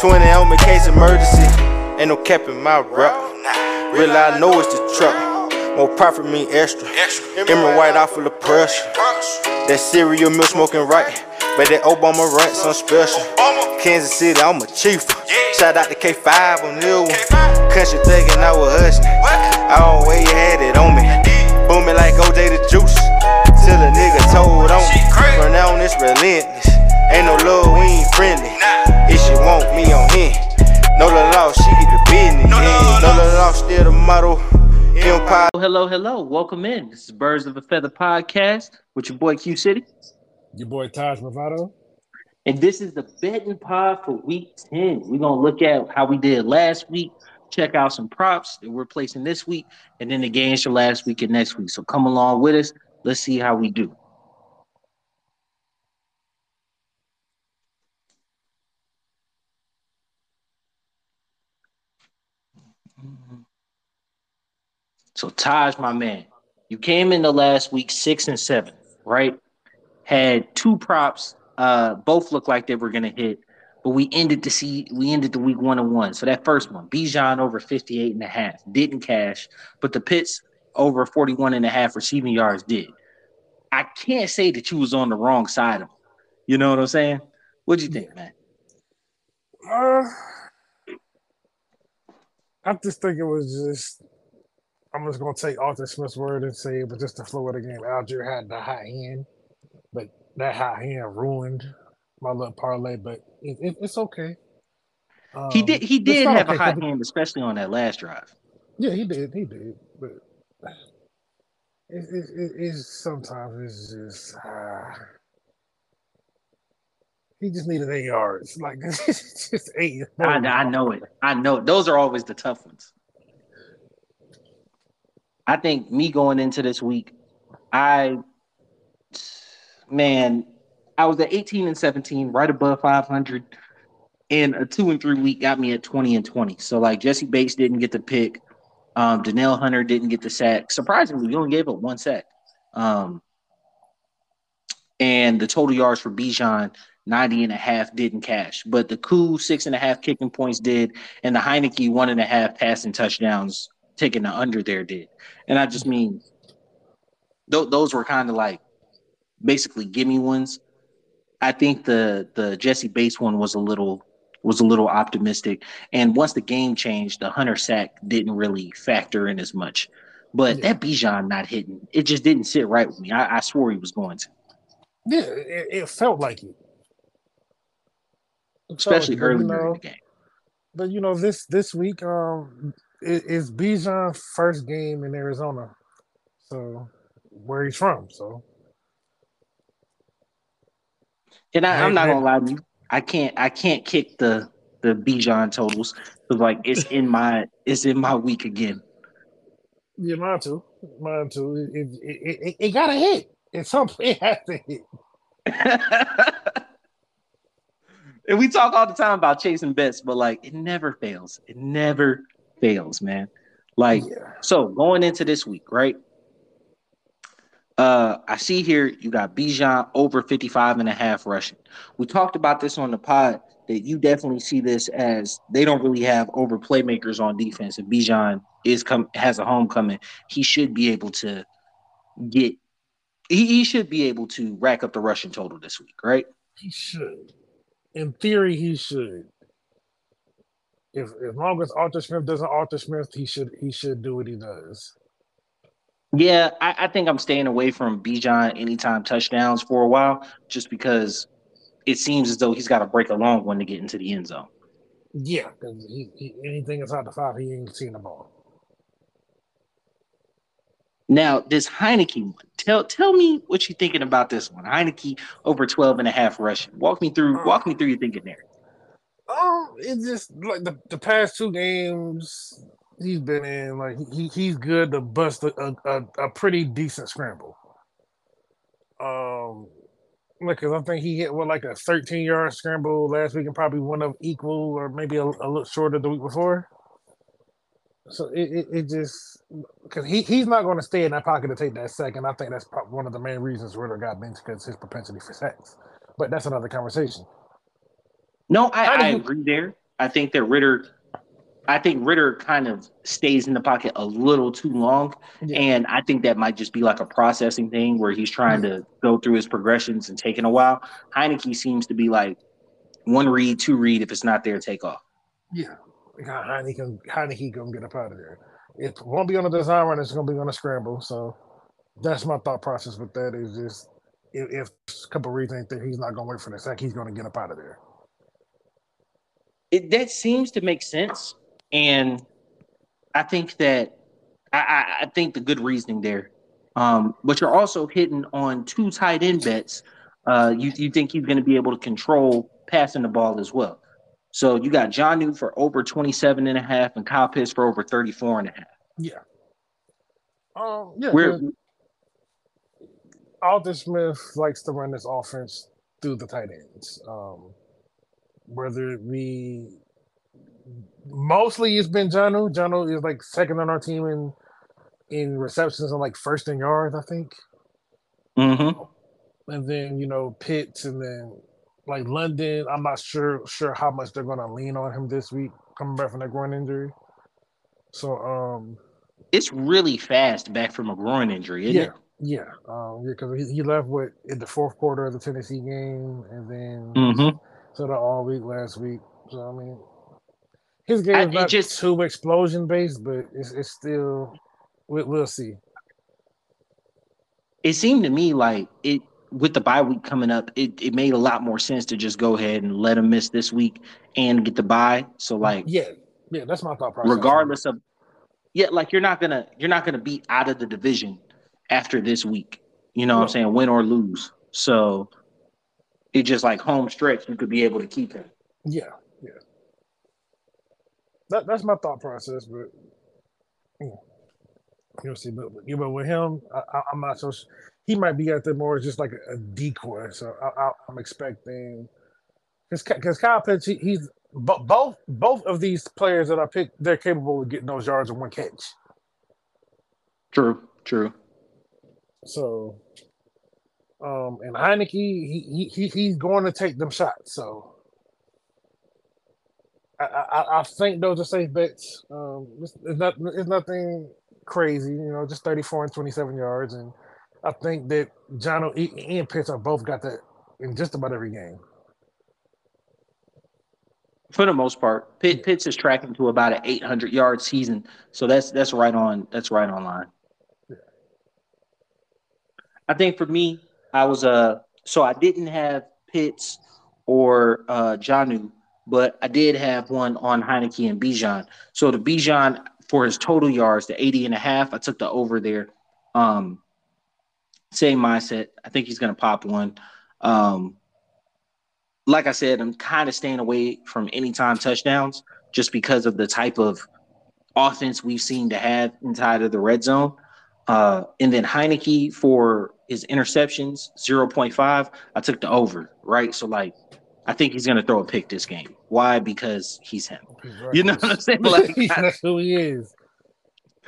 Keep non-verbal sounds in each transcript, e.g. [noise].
20 on me, case emergency. Ain't no cap in my rap. Real I know it's the truck. More profit mean extra. Emerald white off full of pressure. That cereal milk smoking right. But that Obama rent some special. Kansas City, I'm a chief. Shout out to K5 on new one. Country thuggin', I was hustling. I always had it on me. Booming like OJ the juice. Till a nigga told on me. From now on, it's relentless. Ain't no love, we ain't friendly. If she want me on him. No the law, she get the business. Yeah. No the law, still the motto. Empire. Oh, hello, hello. Welcome in. This is Birds of a Feather podcast with your boy Q City. Your boy Taj Bravado. And this is the betting pod for week 10. We're going to look at how we did last week, check out some props that we're placing this week, and then the games for last week and next week. So come along with us. Let's see how we do. So Taj, my man, you came in the last week six and seven, right? Had two props, uh, both looked like they were gonna hit, but we ended to see we ended the week one and one. So that first one, Bijan over 58 and a half, didn't cash, but the Pitts over 41 and a half receiving yards did. I can't say that you was on the wrong side of them. You know what I'm saying? What'd you think, man? Uh, I just think it was just. I'm just gonna take Arthur Smith's word and say it was just the flow of the game. Allgeier had the high hand, but that high hand ruined my little parlay. But it, it, it's okay. Um, he did he did have a okay, hot 'cause- hand, especially on that last drive. Yeah, he did. He did. But [sighs] it, it, it, it's sometimes it's just uh, he just needed eight yards. Like [laughs] just eight. I, I know it. I know. Those are always the tough ones. I think me going into this week, I man, I was at 18 and 17, right above 500, and a two and three week got me at 20 and 20. So like Jessie Bates didn't get the pick, um, Danielle Hunter didn't get the sack. Surprisingly, we only gave up one sack. Um, and the total yards for Bijan 90 and a half didn't cash, but the Koo six and a half kicking points did, and the Heinicke one and a half passing touchdowns taking the under there did. And I just mean, th- those were kind of like basically gimme ones. I think the the Jessie Bates one was a little was a little optimistic, and once the game changed, the Hunter sack didn't really factor in as much. But Yeah. that Bijan not hitting, it just didn't sit right with me. I, I swore he was going to, Yeah, it, it felt like it. Especially like it, you earlier in the game. But you know, this this week, um, it, it's Bijan's first game in Arizona, so where he's from. So And I, I'm not gonna lie to you, I can't I can't kick the the Bijan totals because like it's [laughs] in my it's in my week again. yeah, mine too, mine too. It it, it, it, it got [laughs] to hit. At some point, it has [laughs] to hit. And we talk all the time about chasing bets, but like it never fails. It never fails, man. Like Yeah. so going into this week, right? Uh I see here you got Bijan over 55 and a half rushing. We talked about this on the pod that you definitely see this as they don't really have over playmakers on defense. If Bijan is come has a homecoming, he should be able to get he, he should be able to rack up the rushing total this week, right? He should. In theory, he should. If as long as Arthur Smith doesn't Arthur Smith, he should he should do what he does. Yeah, I, I think I'm staying away from Bijan anytime touchdowns for a while, just because it seems as though he's got to break a long one to get into the end zone. Yeah, because he, he anything inside the five, he ain't seen the ball. Now, this Heinicke one, tell tell me what you're thinking about this one. Heinicke over 12 and a half rushing. Walk me through walk me through your thinking there. Um, it's just like the, the past two games he's been in, like he he's good to bust a, a, a, pretty decent scramble. Um, because I think he hit what like a 13 yard scramble last week and probably one of equal or maybe a, a little shorter the week before. So it, it, it just because he, he's not going to stay in that pocket to take that second. I think that's prob- one of the main reasons Ridder got benched because his propensity for sacks. But that's another conversation. No, I, I you- agree there. I think that Ridder, I think Ridder kind of stays in the pocket a little too long. Yeah. And I think that might just be like a processing thing where he's trying yeah. to go through his progressions and taking a while. Heinicke seems to be like one read, two read. If it's not there, take off. Yeah. Heinicke, Heinicke gonna get up out of there. It won't be on the design run, it's gonna be on a scramble. So that's my thought process with that is just if, if a couple reads ain't there, he's not gonna wait for the sack, he's gonna get up out of there. It, that seems to make sense and I think that I, I think the good reasoning there. Um, but you're also hitting on two tight end bets. Uh, you, you think he's going to be able to control passing the ball as well. So you got Jonnu for over 27 and a half and Kyle Pitts for over 34 and a half. Yeah. Um, yeah. We're, Arthur Smith likes to run this offense through the tight ends. Um, whether it be mostly it's been Jonnu. Jonnu is like second on our team in in receptions and like first in yards, I think. Mm-hmm. And then you know Pitts, and then like London. I'm not sure sure how much they're gonna lean on him this week, coming back from that groin injury. So um, it's really fast back from a groin injury, yeah, it? Yeah, um, yeah, because he, he left with in the fourth quarter of the Tennessee game, and then mm-hmm. so the all week last week. So I mean, his game is not just, too explosion based, but it's, it's still we, we'll see. It seemed to me like it with the bye week coming up, it, it made a lot more sense to just go ahead and let him miss this week and get the bye. So like yeah, yeah, that's my thought process. Regardless of yeah, like you're not gonna you're not gonna be out of the division after this week. You know no. what I'm saying? Win or lose. So it's just like home stretch, you could be able to keep him. Yeah, yeah that, that's my thought process, but you'll see. But, but with him, I, am not so. He might be out there more just like a, a decoy. So I, am expecting because Kyle Pitts, he, he's both both of these players that I picked, they're capable of getting those yards in one catch. True, true. So, um, and Heinicke, he, he he's going to take them shots. So I, I, I think those are safe bets. Um, it's, it's not it's nothing crazy, you know, just 34 and 27 yards, and I think that Jonnu, and Pitts have both got that in just about every game. For the most part, Pitt, Pitts is tracking to about an 800 yard season, so that's that's right on that's right on line. Yeah. I think for me, I was uh so I didn't have Pitts or uh Jonnu but I did have one on Heinicke and Bijan. So the Bijan for his total yards, the 80 and a half, I took the over there. Um, same mindset. I think he's going to pop one. Um, like I said, I'm kind of staying away from anytime touchdowns just because of the type of offense we've seen to have inside of the red zone. Uh, and then Heinicke for his interceptions, 0.5, I took the over, right? So, like, I think he's going to throw a pick this game. Why? Because he's him. You know what I'm saying? [laughs] Like that's who he is.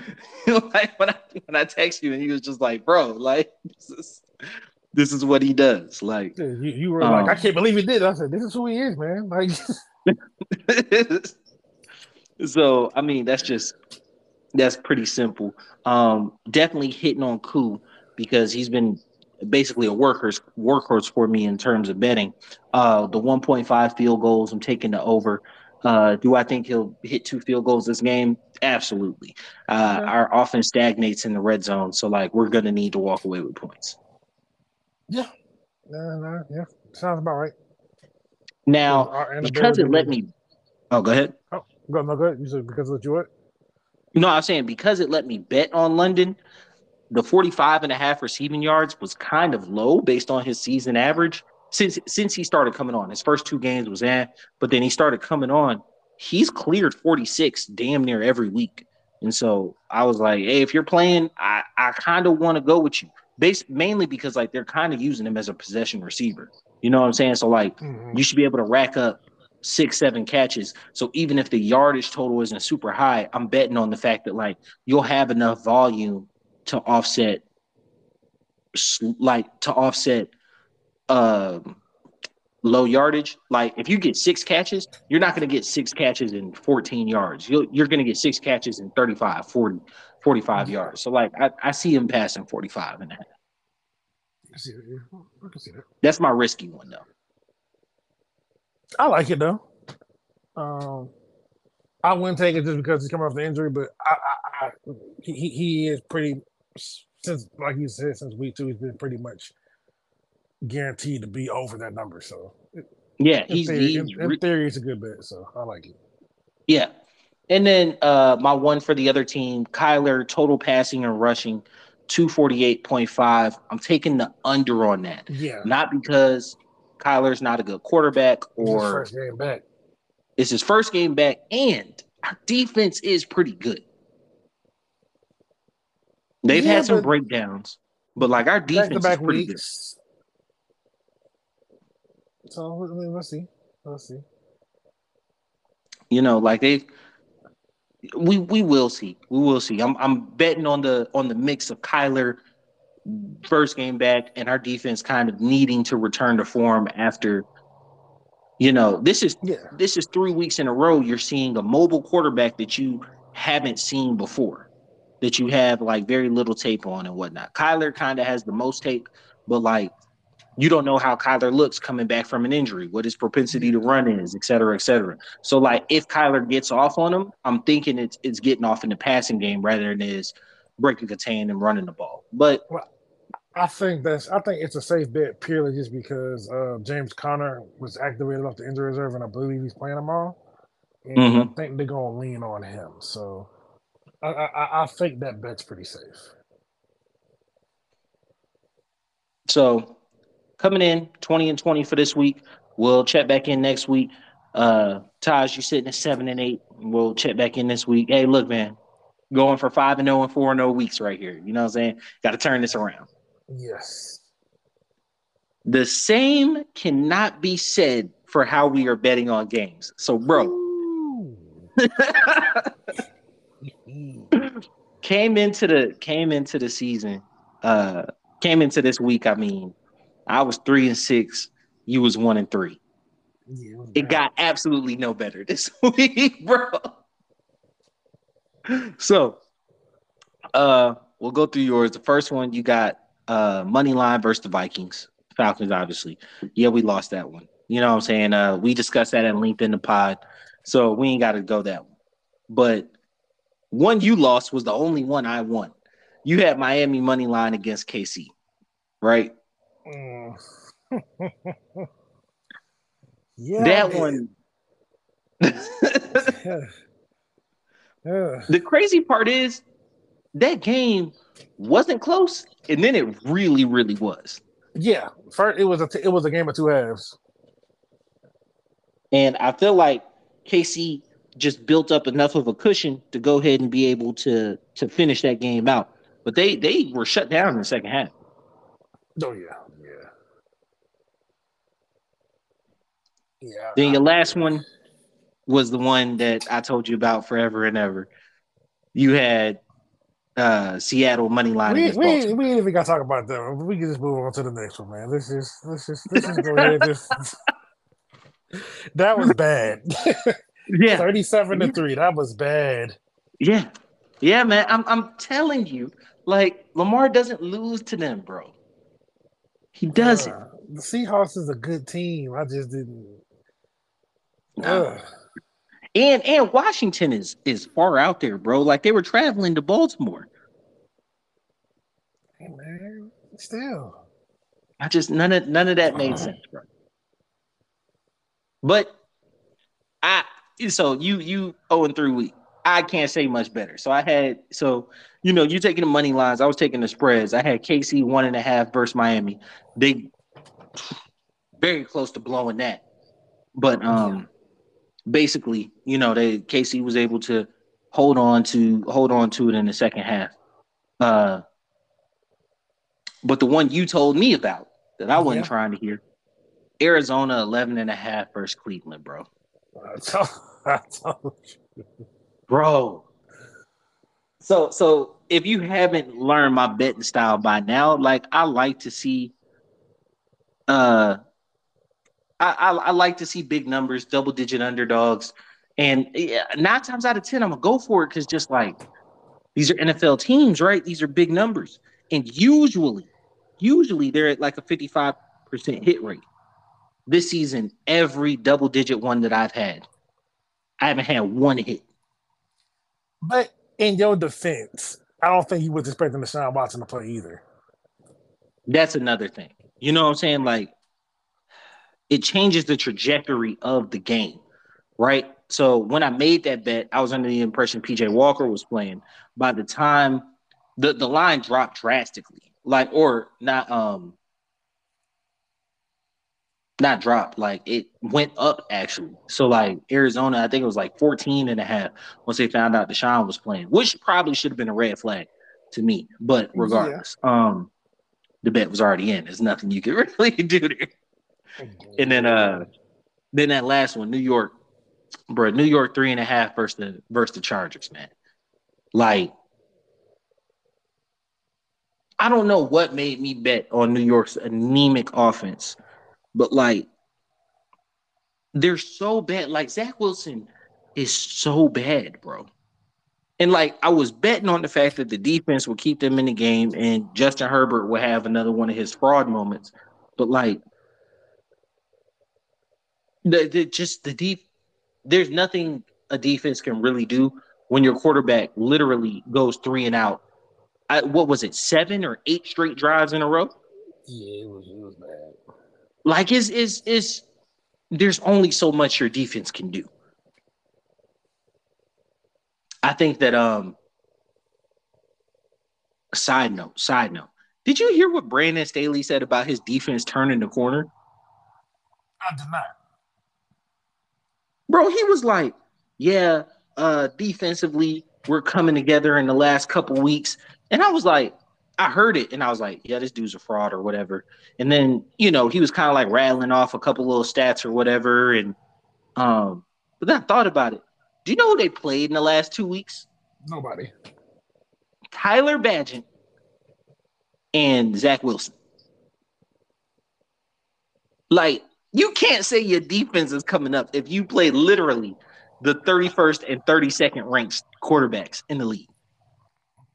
[laughs] like when I when I text you and he was just like, bro, like this is this is what he does. Like you, you, were um, like, I can't believe he did. I said, this is who he is, man. Like [laughs] so I mean that's just that's pretty simple. Um definitely hitting on Koo because he's been basically a workers workhorse for me in terms of betting. Uh, the 1.5 field goals, I'm taking the over. Uh, do I think he'll hit two field goals this game? Absolutely. Uh, okay. Our offense stagnates in the red zone, so like we're gonna need to walk away with points. Yeah, no, no, yeah, sounds about right. Now, because it let me. Oh, go ahead. Oh, go no, go ahead. You said because of what? No, I'm saying because it let me bet on London the 45 and a half receiving yards was kind of low based on his season average since since he started coming on. His first two games was in, but then he started coming on. He's cleared 46 damn near every week. And so I was like, hey, if you're playing, I, I kind of want to go with you. Based mainly because like they're kind of using him as a possession receiver. You know what I'm saying? So like mm-hmm. you should be able to rack up six, seven catches. So even if the yardage total isn't super high, I'm betting on the fact that like you'll have enough volume to offset like to offset um low yardage. Like if you get six catches, you're not going to get six catches in 14 yards. You'll, you're going to get six catches in 35, 40, 45 yards. So like I, I see him passing 45 and a half. I see that. I can see that. That's my risky one though. I like it though. Um, I wouldn't take it just because he's coming off the injury, but I, I, I he, he- he is pretty since, like you said, since week two, he's been pretty much guaranteed to be over that number. So Yeah, in, he's, theory, he's in, in theory, it's a good bet. So I like it. yeah. And then uh my one for the other team, Kyler, total passing and rushing, 248.5. I'm taking the under on that. Yeah, Not because Kyler's not a good quarterback It's his or first game back. it's his first game back, and our defense is pretty good. They've Yeah, had some breakdowns, but like our Back defense to is back pretty good. weeks. So I mean, let's see. Let's see. You know, like they we we will see. We will see. I'm I'm betting on the on the mix of Kyler first game back and our defense kind of needing to return to form after you know, this is Yeah, this is 3 weeks in a row you're seeing a mobile quarterback that you haven't seen before. That you have like very little tape on and whatnot. Kyler kind of has the most tape, but like you don't know how Kyler looks coming back from an injury, what his propensity to run is, et cetera, et cetera. So like if Kyler gets off on him, I'm thinking it's it's getting off in the passing game rather than is breaking contain and running the ball. But I think that's. I think it's a safe bet purely just because uh, James Conner was activated off the injury reserve, and I believe he's playing tomorrow. And I Mhm. think they're gonna lean on him. So I, I, I- I think that bet's pretty safe. So coming in 20 and 20 for this week. We'll check back in next week. Uh Taj, you sitting at seven and eight. We'll check back in this week. Hey, look, man, going for five and 0 and four and 0 weeks right here. You know what I'm saying? Got to turn this around. Yes. The same cannot be said for how we are betting on games. So, bro, [laughs] came into the came into the season, uh, came into this week. I mean, I was three and six. You was one and three. Yeah, It got absolutely no better [laughs] this week, bro. So, uh, we'll go through yours. The first one you got uh money line versus the Vikings, Falcons, obviously. Yeah, we lost that one. You know what I'm saying? Uh, we discussed that at length in the pod, so we ain't got to go that one. But one you lost was the only one I won. You had Miami money line against KC, right? Mm. [laughs] yeah, that man. one. [laughs] Yeah. Yeah. The crazy part is that game wasn't close, and then it really, really was. Yeah, first it was a t- it was a game of two halves. And I feel like KC just built up enough of a cushion to go ahead and be able to to finish that game out. But they they were shut down in the second half. Oh yeah, yeah. Then your last one was the one that I told you about forever and ever. You had uh Seattle money line we, we, Baltimore. we ain't even got to talk about that. one. We can just move on to the next one, man. Let's just let's just let's just go ahead. Just, [laughs] that was bad. [laughs] Yeah, Thirty-seven to three. That was bad. yeah, yeah, man. I'm I'm telling you, like Lamar doesn't lose to them, bro. He doesn't. Uh, the Seahawks is a good team. I just didn't. No. And and Washington is is far out there, bro. Like they were traveling to Baltimore. Hey man, still. I just none of none of that made sense, bro. But I so you you oh and 3 week. I can't say much better. So I had so you know you taking the money lines. I was taking the spreads. I had KC one and a half versus Miami. They very close to blowing that. But um basically, you know, they KC was able to hold on to hold on to it in the second half. Uh but the one you told me about that I wasn't Yeah. trying to hear, Arizona 11 and a half versus Cleveland, bro. I told, I told you. Bro. So so if you haven't learned my betting style by now, like I like to see uh I, I, I like to see big numbers, double digit underdogs, and nine times out of ten, I'm gonna go for it because just like these are NFL teams, right? These are big numbers, and usually, usually they're at like a 55 percent hit rate. This season, every double digit one that I've had, I haven't had one hit. But in your defense, I don't think you would was expecting Deshaun Watson to play either. That's another thing. You know what I'm saying? Like it changes the trajectory of the game, right? So when I made that bet, I was under the impression PJ Walker was playing. By the time the, the line dropped drastically, like or not um not dropped, like it went up actually. So like Arizona, I think it was like 14 and a half once they found out Deshaun was playing, which probably should have been a red flag to me. But regardless, yeah. um the bet was already in. There's nothing you could [laughs] really do there. And then uh then that last one, New York, bro, New York three and a half versus the versus the Chargers, man. Like I don't know what made me bet on New York's anemic offense but like, they're so bad. Like Zach Wilson is so bad, bro. And like I was betting on the fact that the defense would keep them in the game and Justin Herbert would have another one of his fraud moments. But like the, the just the deep there's nothing a defense can really do when your quarterback literally goes three and out. I, what was it, seven or eight straight drives in a row? Yeah, it was it was bad. Like is is is there's only so much your defense can do. I think that um side note, side note. Did you hear what Brandon Staley said about his defense turning the corner? I did not. Bro, he was like, Yeah, uh defensively, we're coming together in the last couple weeks. And I was like, I heard it and I was like, yeah, this dude's a fraud or whatever. And then, you know, he was kind of like rattling off a couple little stats or whatever. And um, but then I thought about it. Do you know who they played in the last two weeks? Nobody. Tyler Bagent and Zach Wilson. Like, you can't say your defense is coming up if you play literally the 31st and 32nd ranked quarterbacks in the league.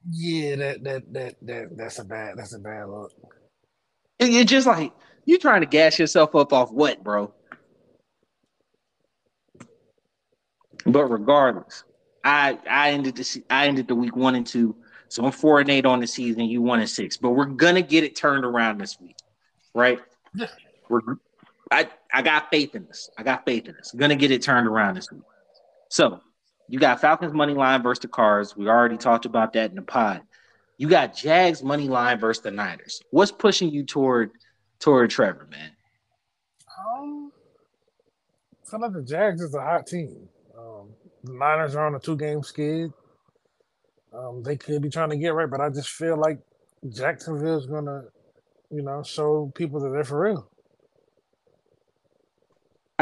Yeah, that that that that that's a bad that's a bad look. It's just like you're trying to gas yourself up off what, bro? But regardless, I I ended the I ended the week one and two, so I'm four and eight on the season. You one and six, but we're gonna get it turned around this week, right? Yeah. We're I I got faith in this. I got faith in this. gonna get it turned around this week. So you got Falcons money line versus the Cards. We already talked about that in the pod. You got Jags money line versus the Niners. What's pushing you toward toward Trevor, man? Um, I like the Jags is a hot team. Um, the Niners are on a two game skid. Um, they could be trying to get right, but I just feel like Jacksonville's gonna, you know, show people that they're for real.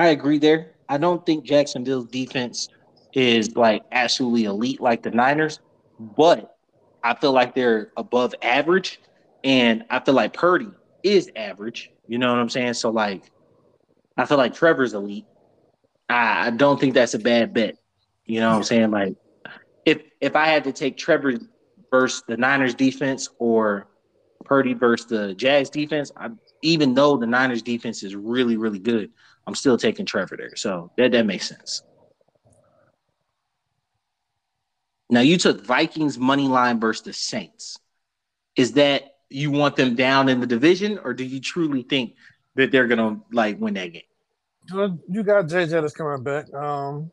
I agree there. I don't think Jacksonville's defense is like absolutely elite like the Niners, but I feel like they're above average. And I feel like Purdy is average. You know what I'm saying? So like I feel like Trevor's elite. I, I don't think that's a bad bet. You know what I'm saying? Like if if I had to take Trevor versus the Niners defense or Purdy versus the Jags defense, I, even though the Niners defense is really, really good, I'm still taking Trevor there. So that, that makes sense. Now you took Vikings money line versus the Saints. Is that you want them down in the division, or do you truly think that they're gonna like win that game? You got Jay that's coming back. Um,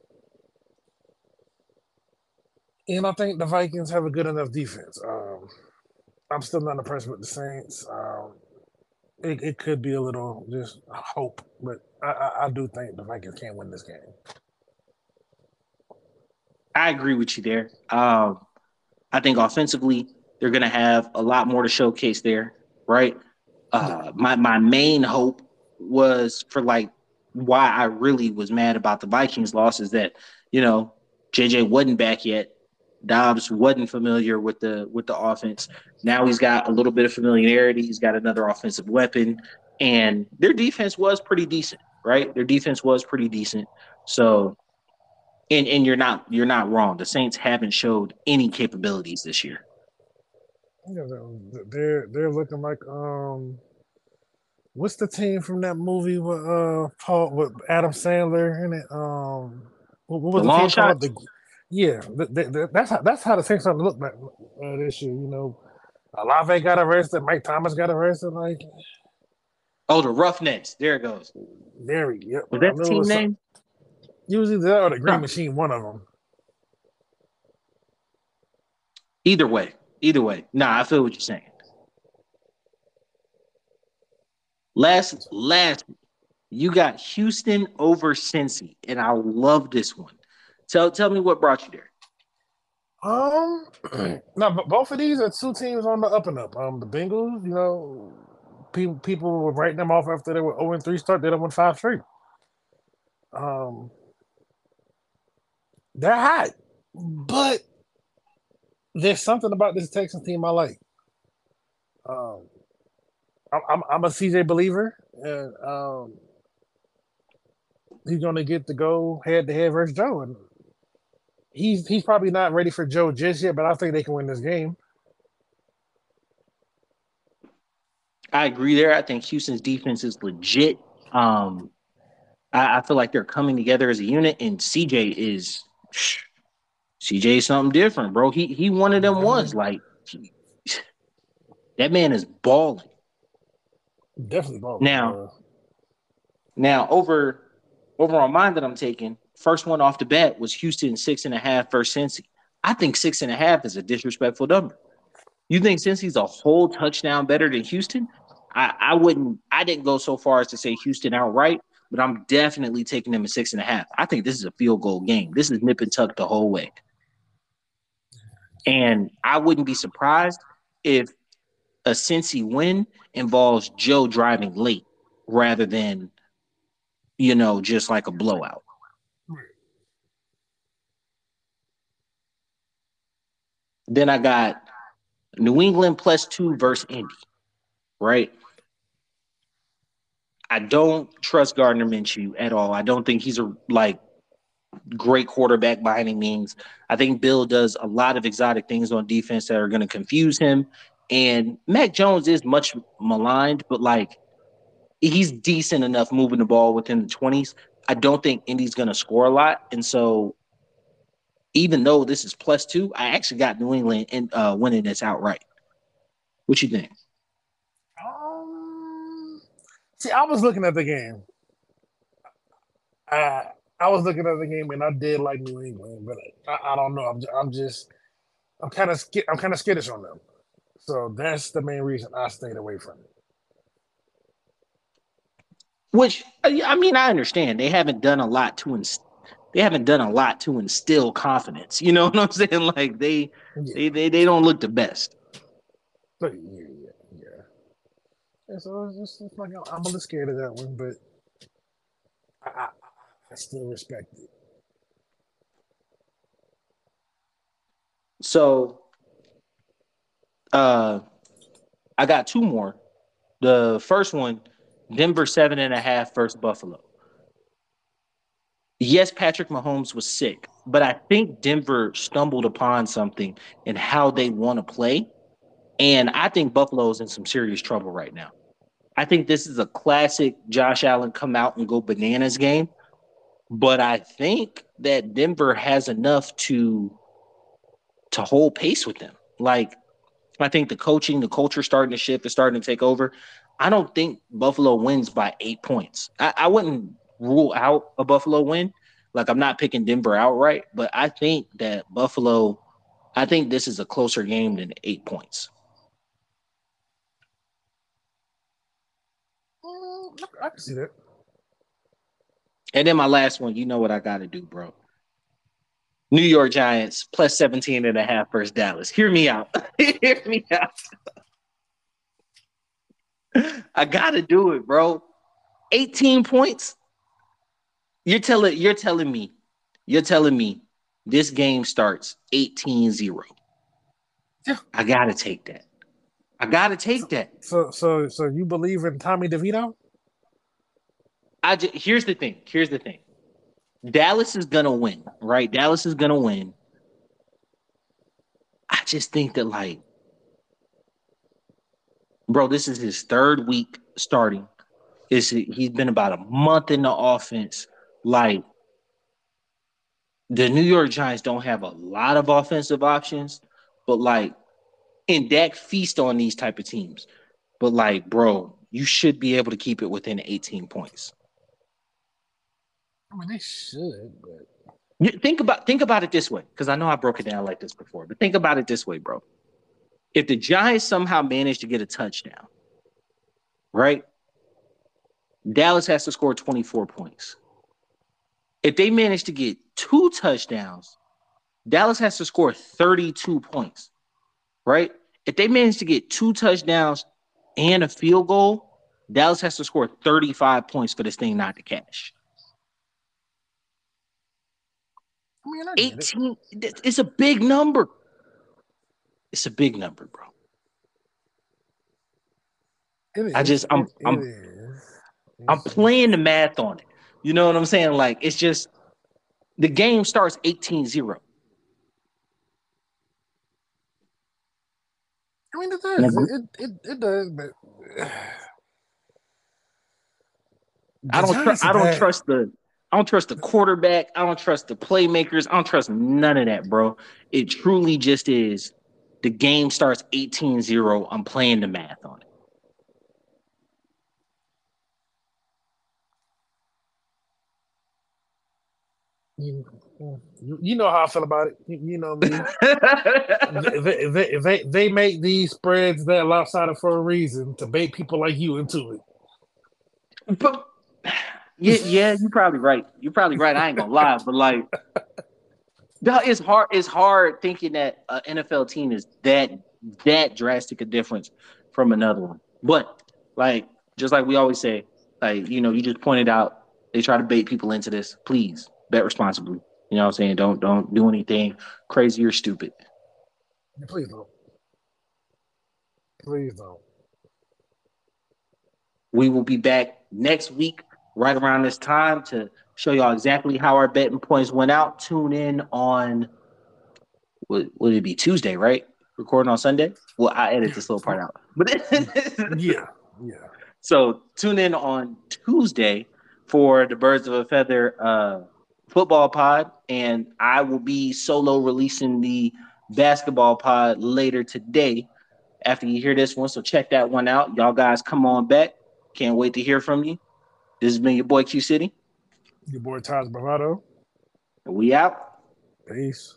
and I think the Vikings have a good enough defense. Um, I'm still not impressed with the Saints. Um, it, it, could be a little just hope, but I, I, I do think the Vikings can win this game. I agree with you there. Um, I think offensively, they're going to have a lot more to showcase there, right? Uh, my my main hope was for like why I really was mad about the Vikings loss is that you know JJ wasn't back yet. Dobbs wasn't familiar with the with the offense. Now he's got a little bit of familiarity. He's got another offensive weapon, and their defense was pretty decent. right? Their defense was pretty decent. So and and you're not you're not wrong. The Saints haven't showed any capabilities this year. Yeah, they're they're looking like um what's the team from that movie with uh Paul with Adam Sandler in it? Um what, what was the, the team called? The, yeah, the, the, that's how that's how the Saints are to look like uh, this year. You know, Olave got arrested, Mike Thomas got arrested. Like, oh, the Roughnecks. There it goes. There we go. Was that the team name? Usually that or the Green Machine, one of them. Either way, either way. Nah, I feel what you're saying. Last, last, you got Houston over Cincy, and I love this one. Tell, tell me what brought you there. Um, [clears throat] no, but both of these are two teams on the up and up. Um, the Bengals, you know, people people were writing them off after they were 0 and 3 start. They done won five straight. Um, they're hot, but there's something about this Texans team I like. Um, I'm, I'm a CJ believer, and um, he's going to get to go head to head versus Joe, and he's he's probably not ready for Joe just yet, but I think they can win this game. I agree there. I think Houston's defense is legit. Um, I, I, feel like they're coming together as a unit, and CJ is [sighs] CJ is something different, bro. He he one of them ones like that man is balling. Definitely balling. Now, bro. now over over on mine that I'm taking, first one off the bat was Houston six and a half versus Cincy. I think six and a half is a disrespectful number. You think Cincy's a whole touchdown better than Houston? I, I wouldn't. I didn't go so far as to say Houston outright, but I'm definitely taking them at six and a half. I think this is a field goal game. This is nip and tuck the whole way. And I wouldn't be surprised if a Cincy win involves Joe driving late rather than, you know, just like a blowout. Then I got New England plus two versus Indy, right? I don't trust Gardner Minshew at all. I don't think he's a like great quarterback by any means. I think Bill does a lot of exotic things on defense that are going to confuse him. And Mac Jones is much maligned, but like he's decent enough moving the ball within the 20s. I don't think Indy's going to score a lot. And so even though this is plus two, I actually got New England in, uh, winning this outright. What you think? See, I was looking at the game. I I was looking at the game and I did like New England, but I, I don't know. I'm just, I'm just I'm kind of I'm kind of skittish on them. So that's the main reason I stayed away from it. Which I mean, I understand they haven't done a lot to inst- they haven't done a lot to instill confidence. You know [laughs] what I'm saying? Like they yeah. they, they they don't look the best. But yeah, and so it's just it's like I'm a little scared of that one, but I, I, I still respect it. So, uh, I got two more. The first one, Denver seven and a half versus Buffalo. Yes, Patrick Mahomes was sick, but I think Denver stumbled upon something in how they want to play. And I think Buffalo's in some serious trouble right now. I think this is a classic Josh Allen come out and go bananas game. But I think that Denver has enough to to hold pace with them. Like I think the coaching, the culture starting to shift, is starting to take over. I don't think Buffalo wins by eight points. I, I wouldn't rule out a Buffalo win. Like I'm not picking Denver outright, but I think that Buffalo, I think this is a closer game than eight points. Mm, I can see that. And then my last one, you know what I got to do, bro. New York Giants plus 17 and a half versus Dallas. Hear me out. [laughs] Hear me out. I got to do it, bro. 18 points. You're telling you're telling me. You're telling me this game starts 18-0. Yeah. I got to take that. I got to take that. So so so you believe in Tommy DeVito? I just, here's the thing. Here's the thing. Dallas is gonna win, right? Dallas is gonna win. I just think that like, bro, this is his third week starting. Is he's been about a month in the offense. Like the New York Giants don't have a lot of offensive options, but like, and Dak feast on these type of teams. But like, bro, you should be able to keep it within 18 points. I mean, they should, but you think about think about it this way, because I know I broke it down like this before, but think about it this way, bro. If the Giants somehow manage to get a touchdown, right? Dallas has to score 24 points. If they manage to get two touchdowns, Dallas has to score 32 points, right? If they manage to get two touchdowns and a field goal, Dallas has to score 35 points for this thing not to cash. I mean, I 18 it. it's a big number. It's a big number, bro. I just I'm I'm is. I'm playing the math on it. You know what I'm saying? Like it's just the game starts 18-0. I mean, it does. It, it, it does, but [sighs] I don't trust I don't trust the I don't trust the quarterback. I don't trust the playmakers. I don't trust none of that, bro. It truly just is the game starts 18-0. I'm playing the math on it. You, you- you know how I feel about it. You, you know me. [laughs] they, they, they, they make these spreads that lopsided for a reason to bait people like you into it. But yeah, yeah, you're probably right. You're probably right. I ain't gonna lie, but like, no, it's hard. It's hard thinking that an NFL team is that that drastic a difference from another one. But like, just like we always say, like you know, you just pointed out they try to bait people into this. Please bet responsibly. You know what I'm saying? Don't don't do anything crazy or stupid. Please don't. Please don't. We will be back next week, right around this time, to show y'all exactly how our betting points went out. Tune in on would, would it be Tuesday, right? Recording on Sunday. Well, I edit this little part out, but [laughs] Yeah, yeah. so tune in on Tuesday for the Birds of a Feather uh, football pod, and I will be solo releasing the basketball pod later today. After you hear this one, so check that one out. Y'all guys, come on back. Can't wait to hear from you. This has been your boy Q City. Your boy Taj Bravado. We out. Peace.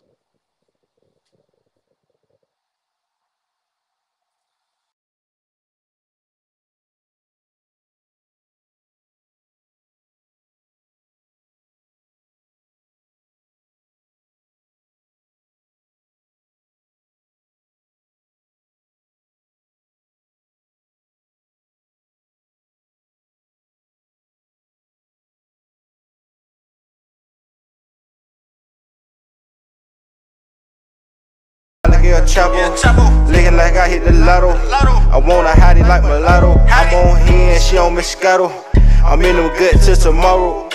Like a chopper, looking like I hit the lotto. I want a hottie like mulatto. I'm on here and she on Moscato. I'm in them good till tomorrow.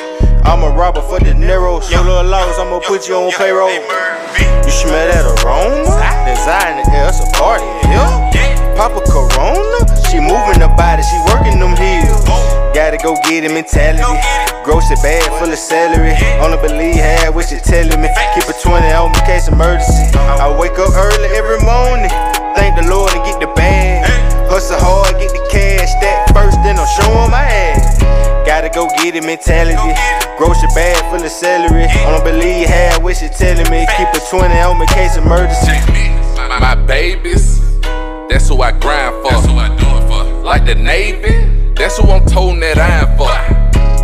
I'm a robber for the Neros. Your little loss, I'ma put you on payroll. You smell that aroma? Design the air, it's a party here. Papa Corona, she moving the body, she working them heels. Gotta go get it mentality. Grocery bag full of celery. Only believe half what you telling me. Keep a 20 on me, case emergency. I wake up early every morning. Thank the Lord and get the bag. Hustle hard, get the cash. Stack first, then I'm showing my ass. Gotta go get it mentality. Grocery bag full of celery. Only believe half what you telling me. Keep a 20 on me, case emergency. My babies, that's who I grind for. That's who I do it for. Like the Navy, that's who I'm toting that iron for.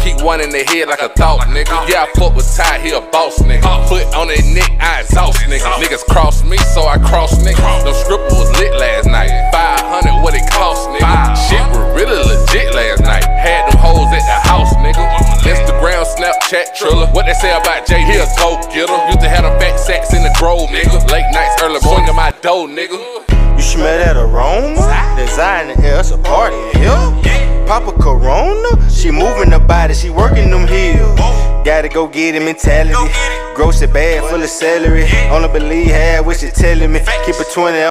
Keep one in the head like a thought, nigga. Yeah, I fuck with Ty, he a boss, nigga. Put on their neck, I exhaust, nigga. Niggas cross me, so I cross nigga. No stripper was lit last night. 500 what it cost, nigga. Shit was really legit last night. Had them hoes at the house, nigga. Instagram, Snapchat, Triller. What they say about Jay, he a go getter. Used to have them fat sacks in the grove, nigga. Late nights, early morning, my dough, nigga. You smell that aroma? Design the air, it's a party here. Papa Corona, she moving the body, she working them heels. Gotta go get it mentality. Gross it bad, full of celery. Only believe half what she telling me. Keep a 20